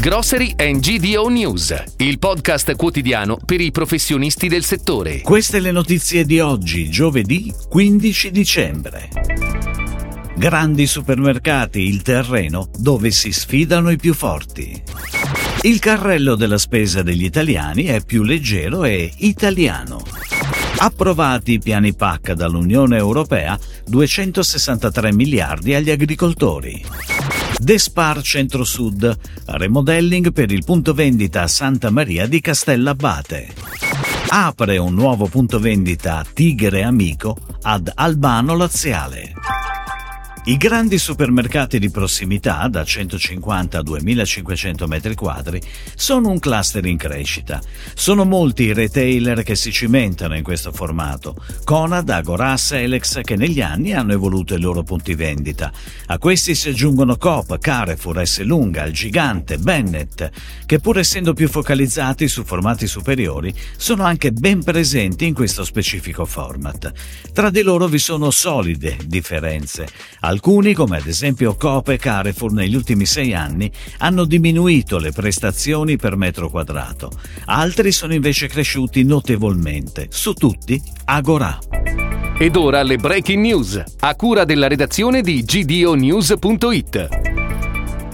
Grocery and GDO News, il podcast quotidiano per i professionisti del settore. Queste le notizie di oggi, giovedì 15 dicembre. Grandi supermercati, il terreno dove si sfidano i più forti. Il carrello della spesa degli italiani è più leggero e italiano. Approvati i piani PAC dall'Unione Europea, 263 miliardi agli agricoltori. Despar Centro-Sud, remodelling per il punto vendita Santa Maria di Castellabate. Apre un nuovo punto vendita Tigre Amico ad Albano Laziale. I grandi supermercati di prossimità, da 150 a 2500 m2, sono un cluster in crescita. Sono molti i retailer che si cimentano in questo formato. Conad, Agora, Selex, che negli anni hanno evoluto i loro punti vendita. A questi si aggiungono Coop, Carrefour, S. Lunga, Il Gigante, Bennett, che pur essendo più focalizzati su formati superiori, sono anche ben presenti in questo specifico format. Tra di loro vi sono solide differenze. Alcuni, come ad esempio Coop e Carrefour negli ultimi sei anni, hanno diminuito le prestazioni per metro quadrato. Altri sono invece cresciuti notevolmente. Su tutti, Agora. Ed ora le breaking news, a cura della redazione di gdonews.it.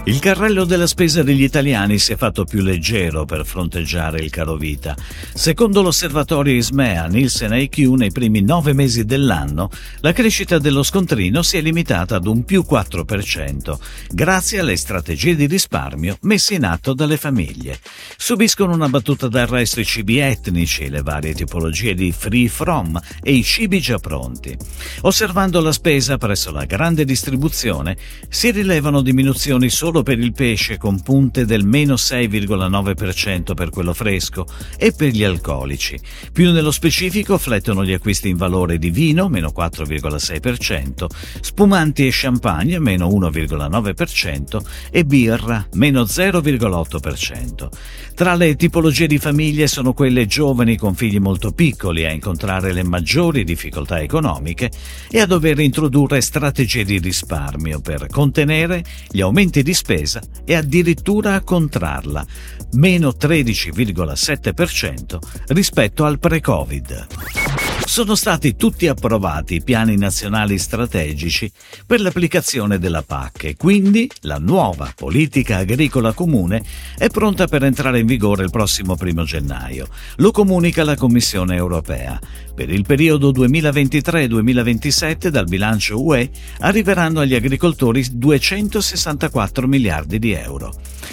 Il carrello della spesa degli italiani si è fatto più leggero per fronteggiare il caro vita. Secondo l'osservatorio Ismea Nielsen IQ, nei primi nove mesi dell'anno, la crescita dello scontrino si è limitata ad un più 4%, grazie alle strategie di risparmio messe in atto dalle famiglie. Subiscono una battuta d'arresto i cibi etnici, le varie tipologie di free from e i cibi già pronti. Osservando la spesa presso la grande distribuzione, si rilevano diminuzioni solo solo per il pesce con punte del meno 6,9% per quello fresco e per gli alcolici. Più nello specifico flettono gli acquisti in valore di vino, meno 4,6%, spumanti e champagne, meno 1,9% e birra, meno 0,8%. Tra le tipologie di famiglie sono quelle giovani con figli molto piccoli a incontrare le maggiori difficoltà economiche e a dover introdurre strategie di risparmio per contenere gli aumenti di spesa e addirittura a contrarla, meno 13,7% rispetto al pre-Covid. Sono stati tutti approvati i piani nazionali strategici per l'applicazione della PAC e quindi la nuova politica agricola comune è pronta per entrare in vigore il prossimo primo gennaio. Lo comunica la Commissione europea. Per il periodo 2023-2027 dal bilancio UE arriveranno agli agricoltori 264 miliardi di euro.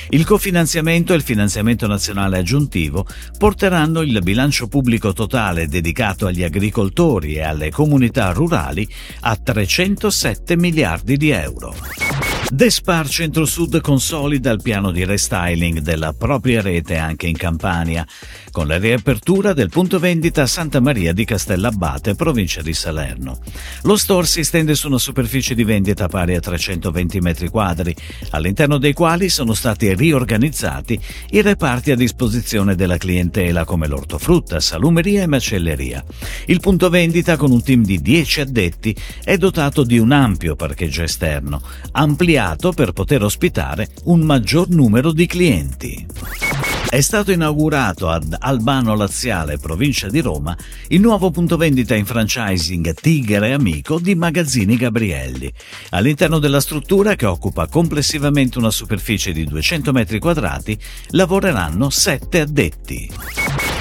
Il cofinanziamento e il finanziamento nazionale aggiuntivo porteranno il bilancio pubblico totale dedicato agli agricoltori e alle comunità rurali a 307 miliardi di euro. Despar Centro-Sud consolida il piano di restyling della propria rete anche in Campania, con la riapertura del punto vendita Santa Maria di Castellabate, provincia di Salerno. Lo store si estende su una superficie di vendita pari a 320 metri quadri, all'interno dei quali sono stati riorganizzati i reparti a disposizione della clientela come l'ortofrutta, salumeria e macelleria. Il punto vendita, con un team di 10 addetti, è dotato di un ampio parcheggio esterno, ampliato ampliato per poter ospitare un maggior numero di clienti. È stato inaugurato ad Albano Laziale, provincia di Roma, il nuovo punto vendita in franchising Tigre Amico di Magazzini Gabrielli. All'interno della struttura, che occupa complessivamente una superficie di 200 metri quadrati, lavoreranno sette addetti.